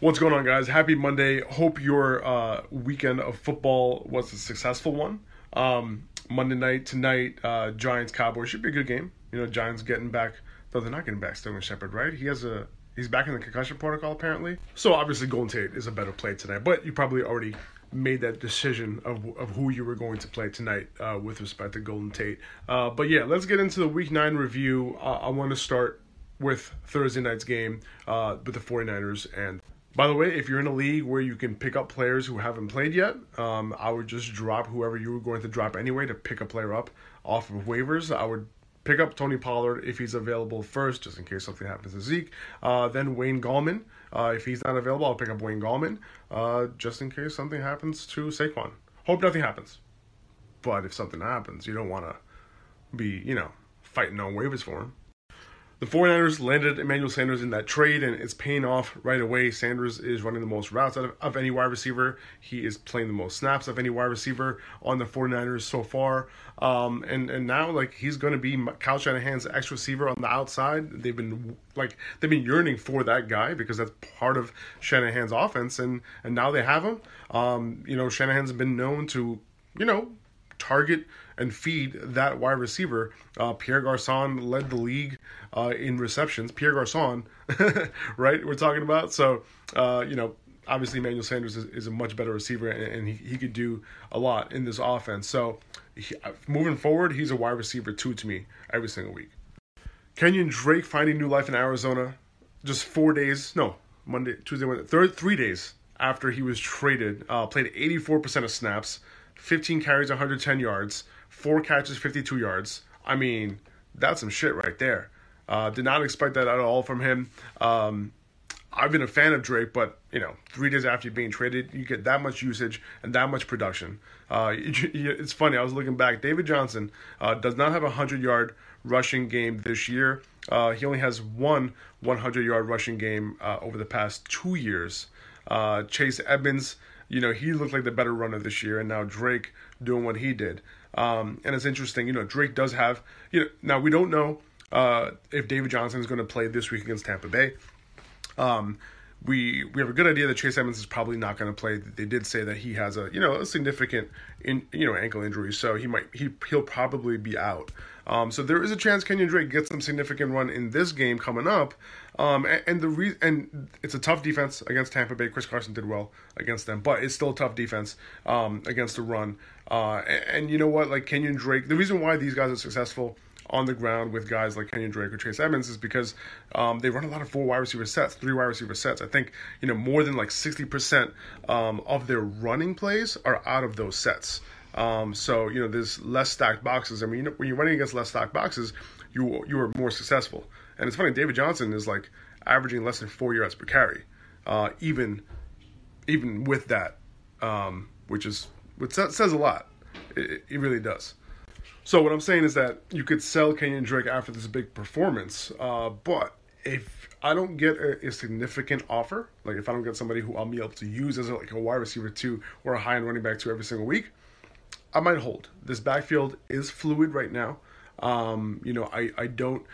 What's going on, guys? Happy Monday. Hope your uh, weekend of football was a successful one. Um, Monday night tonight, uh, Giants Cowboys should be a good game. You know, Giants getting back. Though they're not getting back Sterling Shepard, right? He has a he's back in the concussion protocol apparently. So obviously, Golden Tate is a better play tonight. But you probably already made that decision of, of who you were going to play tonight uh, with respect to Golden Tate. Uh, but yeah, let's get into the Week Nine review. Uh, I want to start with Thursday night's game uh, with the 49ers and by the way, if you're in a league where you can pick up players who haven't played yet, um, I would just drop whoever you were going to drop anyway to pick a player up off of waivers. I would pick up Tony Pollard if he's available first, just in case something happens to Zeke. Uh, then Wayne Gallman. Uh, if he's not available, I'll pick up Wayne Gallman, uh, just in case something happens to Saquon. Hope nothing happens. But if something happens, you don't want to be, you know, fighting on waivers for him. The 49ers landed Emmanuel Sanders in that trade, and it's paying off right away. Sanders is running the most routes out of, of, any wide receiver. He is playing the most snaps of any wide receiver on the 49ers so far. Um, and, and now, like, he's going to be Kyle Shanahan's X receiver on the outside. They've been, like, they've been yearning for that guy because that's part of Shanahan's offense, and, and now they have him. Um, you know, Shanahan's been known to, you know, target and feed that wide receiver. Uh, Pierre Garcon led the league uh, in receptions. Pierre Garcon, right? We're talking about. So, uh, you know, obviously Emmanuel Sanders is, is, a much better receiver, and, and he, he could do a lot in this offense. So, he, moving forward, he's a wide receiver two to me every single week. Kenyan Drake finding new life in Arizona, just four days, no, Monday, Tuesday, Wednesday, third, three days after he was traded, uh, played 84% of snaps, 15 carries, 110 yards, four catches, 52 yards. I mean, that's some shit right there. Uh, did not expect that at all from him. Um, I've been a fan of Drake, but you know, three days after being traded, you get that much usage and that much production. Uh, it's funny. I was looking back. David Johnson uh, does not have a hundred yard rushing game this year. Uh, he only has one 100 yard rushing game uh, over the past two years. Uh, Chase Edmonds, you know, he looked like the better runner this year, and now Drake doing what he did. Um, and it's interesting, you know, Drake does have, you know, now we don't know uh, if David Johnson is going to play this week against Tampa Bay. Um, we we have a good idea that Chase Edmonds is probably not going to play. They did say that he has a you know a significant in you know ankle injury, so he might he he'll probably be out. Um, so there is a chance Kenyan Drake gets some significant run in this game coming up. Um, and, and, the re- and it's a tough defense against Tampa Bay. Chris Carson did well against them, but it's still a tough defense um, against the run. Uh, and, and, you know what? Like Kenyan Drake, the reason why these guys are successful on the ground with guys like Kenyan Drake or Chase Edmonds is because um, they run a lot of four wide receiver sets, three wide receiver sets. I think you know more than like sixty percent um, of their running plays are out of those sets. Um, so you know there's less stacked boxes. I mean, you know, when you're running against less stacked boxes, you you are more successful. And it's funny, David Johnson is like averaging less than four yards per carry, uh, even even with that, um, which is which says a lot. It, it, really does. So what I'm saying is that you could sell Kenyan Drake after this big performance, uh, but if I don't get a, a, significant offer, like if I don't get somebody who I'll be able to use as a, like a wide receiver two or a high end running back two every single week, I might hold. This backfield is fluid right now. Um, you know, I, I don't.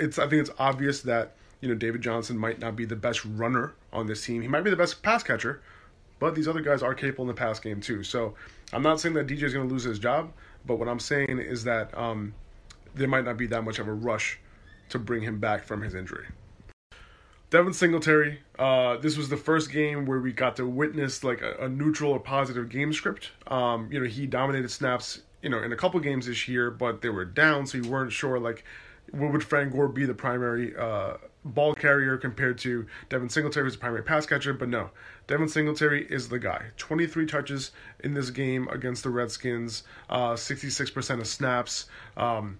It's I think it's obvious that you know David Johnson might not be the best runner on this team. He might be the best pass catcher, but these other guys are capable in the pass game too. So I'm not saying that DJ is going to lose his job, but what I'm saying is that um, there might not be that much of a rush to bring him back from his injury. Devin Singletary, uh, this was the first game where we got to witness like a, a neutral or positive game script. Um, you know, he dominated snaps, you know, in a couple games this year, but they were down, so you weren't sure like would Frank Gore be the primary uh, ball carrier compared to Devin Singletary, who's the primary pass catcher. But no, Devin Singletary is the guy. 23 touches in this game against the Redskins, uh, 66% of snaps. Um,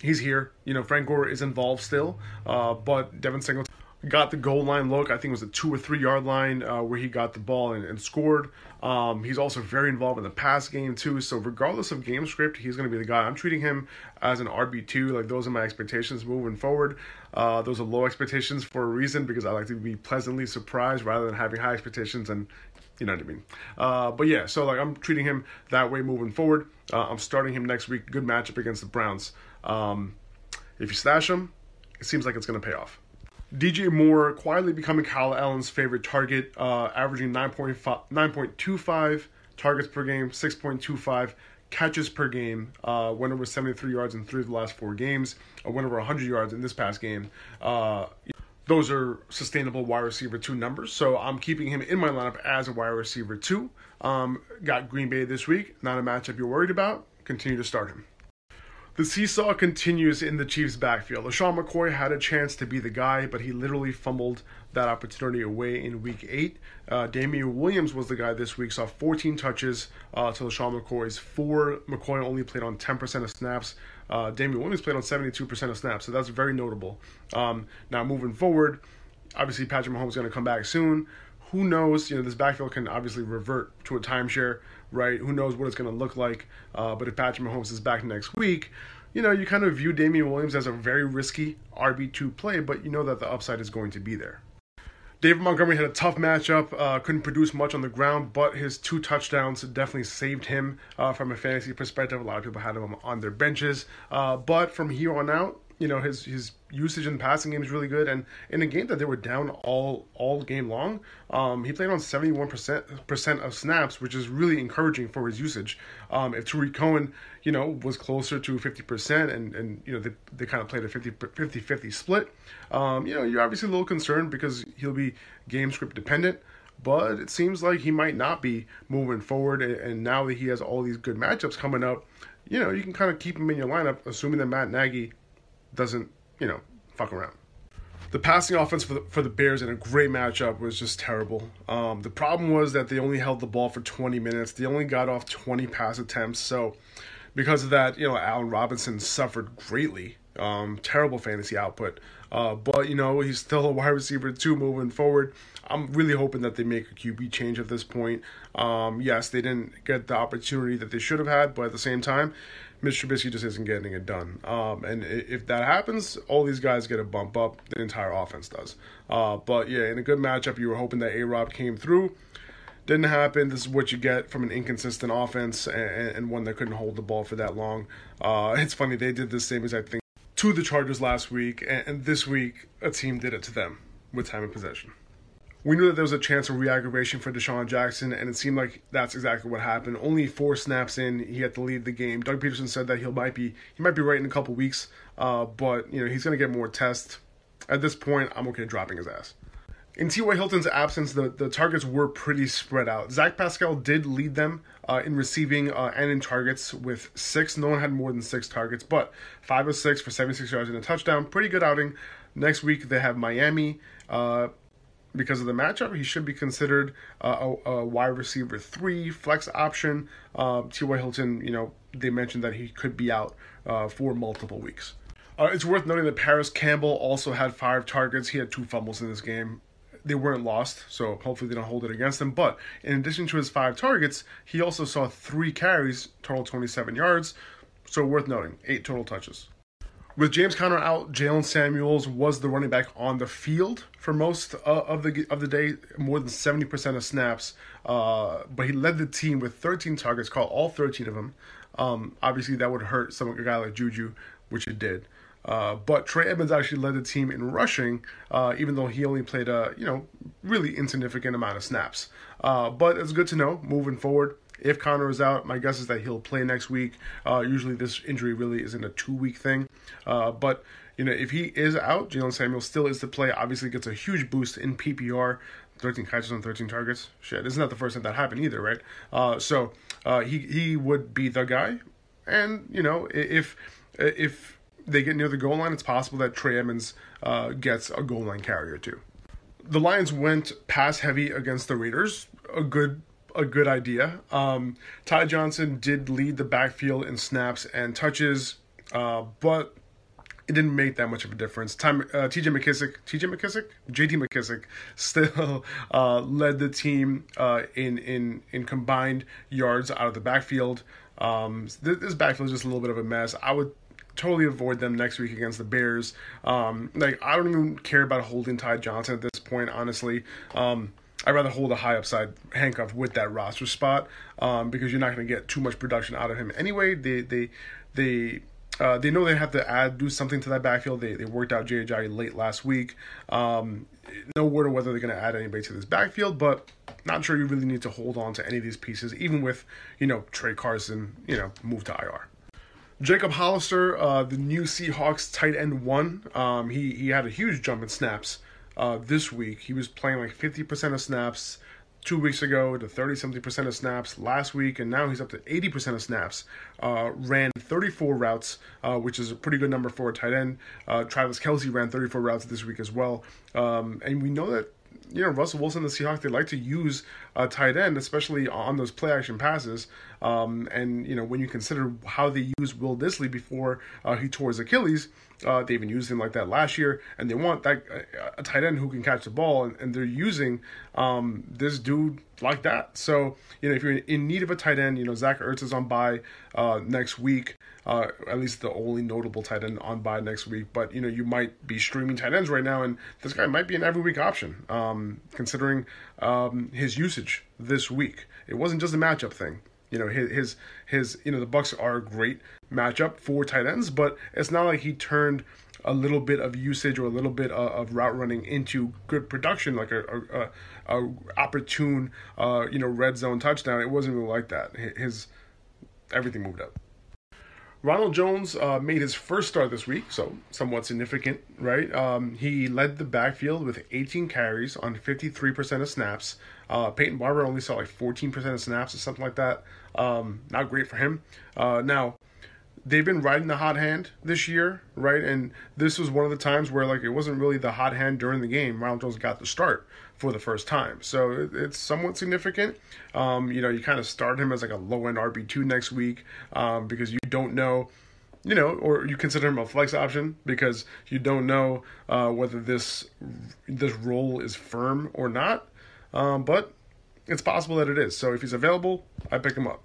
he's here. You know, Frank Gore is involved still, uh, but Devin Singletary got the goal line look. I think it was a two or three yard line uh, where he got the ball and, and scored. Um, he's also very involved in the pass game too. So regardless of game script, he's going to be the guy. I'm treating him as an RB two. Like those are my expectations moving forward. Uh, those are low expectations for a reason because I like to be pleasantly surprised rather than having high expectations and. You know what I mean? Uh, but yeah, so like I'm treating him that way moving forward. Uh, I'm starting him next week. Good matchup against the Browns. Um, if you stash him, it seems like it's going to pay off. DJ Moore quietly becoming Kyle Allen's favorite target, uh, averaging 9.25 targets per game, 6.25 catches per game, uh, went over 73 yards in three of the last four games, uh, went over 100 yards in this past game. Uh, those are sustainable wide receiver two numbers, so I'm keeping him in my lineup as a wide receiver two. Um, got Green Bay this week, not a matchup you're worried about. Continue to start him. The seesaw continues in the Chiefs' backfield. LeSean McCoy had a chance to be the guy, but he literally fumbled that opportunity away in week eight. Uh, Damien Williams was the guy this week, saw 14 touches uh, to LeSean McCoy's four. McCoy only played on 10% of snaps. Uh, Damien Williams played on 72% of snaps, so that's very notable. Um, now, moving forward, obviously Patrick Mahomes is going to come back soon. Who knows? You know, this backfield can obviously revert to a timeshare right? Who knows what it's going to look like? Uh, but if Patrick Mahomes is back next week, you know, you kind of view Damien Williams as a very risky RB2 play, but you know that the upside is going to be there. David Montgomery had a tough matchup, uh, couldn't produce much on the ground, but his two touchdowns definitely saved him uh, from a fantasy perspective. A lot of people had him on their benches. Uh, but from here on out, you know his his usage in the passing game is really good, and in a game that they were down all all game long, um, he played on seventy one percent percent of snaps, which is really encouraging for his usage. Um, if Tarik Cohen, you know, was closer to fifty percent, and and you know they they kind of played a 50, 50 split, um, you know you're obviously a little concerned because he'll be game script dependent but it seems like he might not be moving forward. And now that he has all these good matchups coming up, you know, you can kind of keep him in your lineup, assuming that Matt Nagy doesn't, you know, fuck around. The passing offense for the, for the Bears in a great matchup was just terrible. Um, the problem was that they only held the ball for 20 minutes. They only got off 20 pass attempts. So, because of that, you know, Allen Robinson suffered greatly. Um, terrible fantasy output. Uh, but, you know, he's still a wide receiver, too, moving forward. I'm really hoping that they make a QB change at this point. Um, yes, they didn't get the opportunity that they should have had, but at the same time, Mr. Trubisky just isn't getting it done. Um, and if that happens, all these guys get a bump up. The entire offense does. Uh, but yeah, in a good matchup, you were hoping that A Rob came through. Didn't happen. This is what you get from an inconsistent offense and, and one that couldn't hold the ball for that long. Uh, it's funny, they did the same exact thing to the Chargers last week, and, and this week, a team did it to them with time of possession we knew that there was a chance of re-aggravation for DeSean Jackson, and it seemed like that's exactly what happened. Only four snaps in, he had to leave the game. Doug Pederson said that he might be he might be right in a couple weeks, uh, but you know he's going to get more tests. At this point, I'm okay dropping his ass. In T.Y. Hilton's absence, the, the targets were pretty spread out. Zach Pascal did lead them uh, in receiving uh, and in targets with six. No one had more than six targets, but five of six for 76 yards and a touchdown. Pretty good outing. Next week, they have Miami. Uh, because of the matchup, he should be considered uh, a, a, wide receiver three flex option. Uh, T.Y. Hilton, you know, they mentioned that he could be out uh, for multiple weeks. Uh, it's worth noting that Parris Campbell also had five targets. He had two fumbles in this game. They weren't lost, so hopefully they don't hold it against him. But in addition to his five targets, he also saw three carries, total 27 yards. So worth noting, eight total touches. With James Conner out, Jaylen Samuels was the running back on the field for most uh, of the of the day, more than seventy percent of snaps. Uh, but he led the team with thirteen targets, caught all thirteen of them. Um, obviously, that would hurt some a guy like Juju, which it did. Uh, but Trey Edmunds actually led the team in rushing, uh, even though he only played a you know really insignificant amount of snaps. Uh, but it's good to know moving forward. If Conner is out, my guess is that he'll play next week. Uh, usually, this injury really isn't a two week thing. Uh, but you know, if he is out, Jaylen Samuel still is to play. Obviously, gets a huge boost in PPR. 13 catches on 13 targets. Shit, this isn't that the first time that happened either, right? Uh, so uh, he he would be the guy, and you know if if they get near the goal line, it's possible that Trey Edmunds uh, gets a goal line carrier too. The Lions went pass heavy against the Raiders. A good a good idea. Um, Ty Johnson did lead the backfield in snaps and touches, uh, but it didn't make that much of a difference. Time, uh, TJ McKissic, TJ McKissic, JD McKissic still uh, led the team uh, in in in combined yards out of the backfield. Um, this, this backfield is just a little bit of a mess. I would totally avoid them next week against the Bears. Um, like I don't even care about holding Ty Johnson at this point, honestly. Um, I'd rather hold a high upside handcuff with that roster spot um, because you're not going to get too much production out of him anyway. They they they uh, they know they have to add do something to that backfield. They they worked out JJ late last week. Um, no word of whether they're going to add anybody to this backfield, but not sure you really need to hold on to any of these pieces, even with you know Tra Carson, you know, move to IR. Jacob Hollister, uh, the new Seahawks tight end one, um, he he had a huge jump in snaps uh, this week. He was playing like 50% of snaps two weeks ago to 30 something percent of snaps last week, and now he's up to 80% of snaps. Uh, ran 34 routes, uh, which is a pretty good number for a tight end. Uh, Travis Kelce ran 34 routes this week as well. Um, and we know that you know Russell Wilson, the Seahawks, they like to use a tight end, especially on those play action passes. Um, and you know when you consider how they used Will Dissly before uh, he tore his Achilles, uh, they even used him like that last year, and they want that uh, a tight end who can catch the ball, and, and they're using um, this dude like that. So you know if you're in need of a tight end, you know Zach Ertz is on bye uh, next week. Uh, at least the only notable tight end on bye next week. But you know you might be streaming tight ends right now, and this guy might be an every week option, um, considering um, his usage this week. It wasn't just a matchup thing. You know his his his you know the Bucs are a great matchup for tight ends, but it's not like he turned a little bit of usage or a little bit of, of route running into good production, like a, a, a, a opportune uh, you know red zone touchdown. It wasn't really like that. His everything moved up. Ronald Jones uh, made his first start this week, so somewhat significant, right? Um, he led the backfield with 18 carries on 53% of snaps. Uh, Peyton Barber only saw like 14% of snaps or something like that. Um, not great for him. Uh, now, they've been riding the hot hand this year, right? And this was one of the times where like it wasn't really the hot hand during the game. Ronald Jones got the start for the first time, so it, it's somewhat significant. Um, you know, you kind of start him as like a low end RB two next week um, because you don't know. You know, or you consider him a flex option because you don't know uh, whether this this role is firm or not. Um, but it's possible that it is. So if he's available, I pick him up.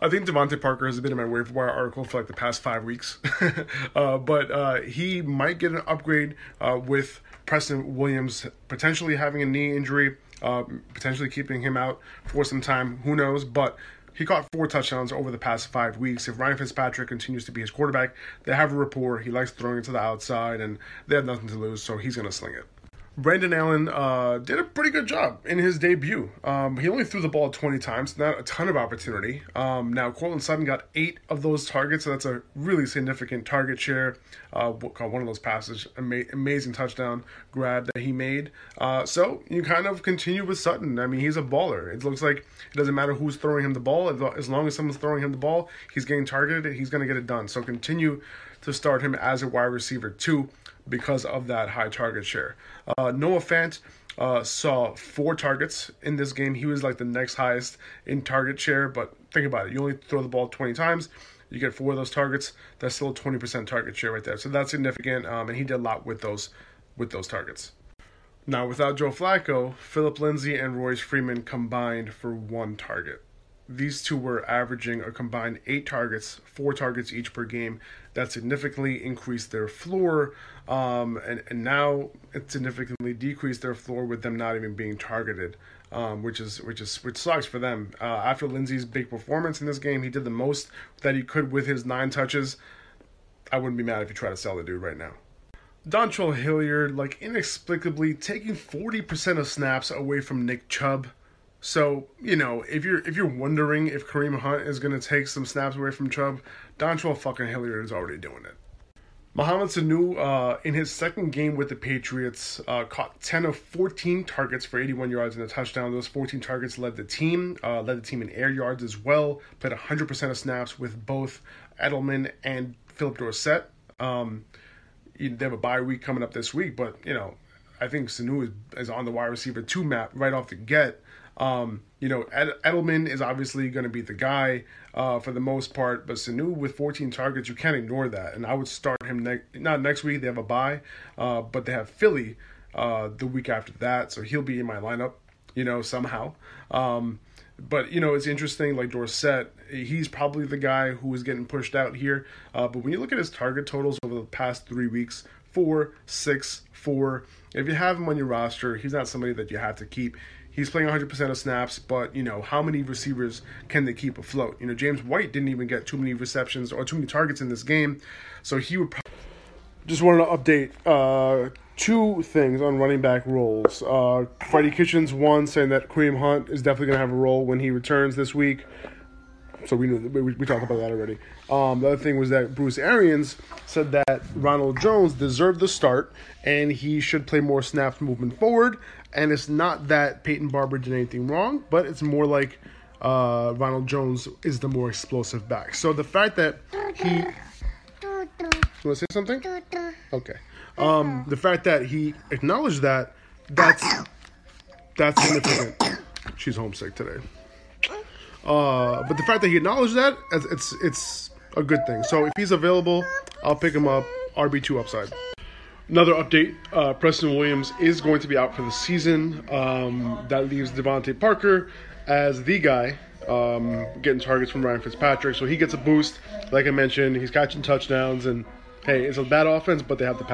I think DeVante Parker has been in my waiver wire article for like the past five weeks, uh, but uh, he might get an upgrade uh, with Preston Williams potentially having a knee injury, uh, potentially keeping him out for some time. Who knows? But he caught four touchdowns over the past five weeks. If Ryan Fitzpatrick continues to be his quarterback, they have a rapport. He likes throwing it to the outside, and they have nothing to lose, so he's going to sling it. Brandon Allen uh, did a pretty good job in his debut. Um, he only threw the ball 20 times, not a ton of opportunity. Um, now, Courtland Sutton got eight of those targets, so that's a really significant target share. Uh, one of those passes, ama- amazing touchdown grab that he made. Uh, so you kind of continue with Sutton. I mean, he's a baller. It looks like it doesn't matter who's throwing him the ball, as long as someone's throwing him the ball, he's getting targeted, he's going to get it done. So continue to start him as a wide receiver, too because of that high target share. Uh, Noah Fant uh, saw four targets in this game. He was like the next highest in target share, but think about it. You only throw the ball 20 times. You get four of those targets. That's still a 20% target share right there. So that's significant, um, and he did a lot with those with those targets. Now, without Joe Flacco, Phillip Lindsay and Royce Freeman combined for one target these two were averaging a combined eight targets, four targets each per game. That significantly increased their floor, um, and, and now it significantly decreased their floor with them not even being targeted, um, which is which is which sucks for them. Uh, after Lindsay's big performance in this game, he did the most that he could with his nine touches. I wouldn't be mad if you try to sell the dude right now. Dontrell Hilliard, like inexplicably taking 40% of snaps away from Nick Chubb. So, you know, if you're if you're wondering if Kareem Hunt is gonna take some snaps away from Chubb, Dontrell fucking Hilliard is already doing it. Mohamed Sanu, uh, in his second game with the Patriots, uh, caught 10 of 14 targets for 81 yards and a touchdown. Those 14 targets led the team, uh, led the team in air yards as well. Played 100% of snaps with both Edelman and Phillip Dorsett. Um, they have a bye week coming up this week, but you know, I think Sanu is, is on the wide receiver two map right off the get. Um, you know, Ed- Edelman is obviously going to be the guy uh, for the most part, but Sanu with 14 targets, you can't ignore that. And I would start him not next week, they have a bye, uh, but they have Philly uh, the week after that, so he'll be in my lineup, you know, somehow. Um, but you know it's interesting like Dorsett he's probably the guy who is getting pushed out here uh, but when you look at his target totals over the past three weeks four six four if you have him on your roster he's not somebody that you have to keep he's playing 100% of snaps but you know how many receivers can they keep afloat you know James White didn't even get too many receptions or too many targets in this game so he would probably just wanted to update uh, two things on running back roles. Uh, Freddie Kitchens, one, saying that Kareem Hunt is definitely going to have a role when he returns this week. So we knew we, we talked about that already. Um, the other thing was that Bruce Arians said that Ronald Jones deserved the start and he should play more snaps moving forward. And it's not that Peyton Barber did anything wrong, but it's more like uh, Ronald Jones is the more explosive back. So the fact that he you want to say something? Okay. Um, the fact that he acknowledged that, that's that's significant. She's homesick today. Uh, but the fact that he acknowledged that, it's it's a good thing. So if he's available, I'll pick him up. RB two upside. Another update: uh, Preston Williams is going to be out for the season. Um, that leaves DeVante Parker as the guy um, getting targets from Ryan Fitzpatrick. So he gets a boost. Like I mentioned, he's catching touchdowns and hey, it's a bad offense, but they have the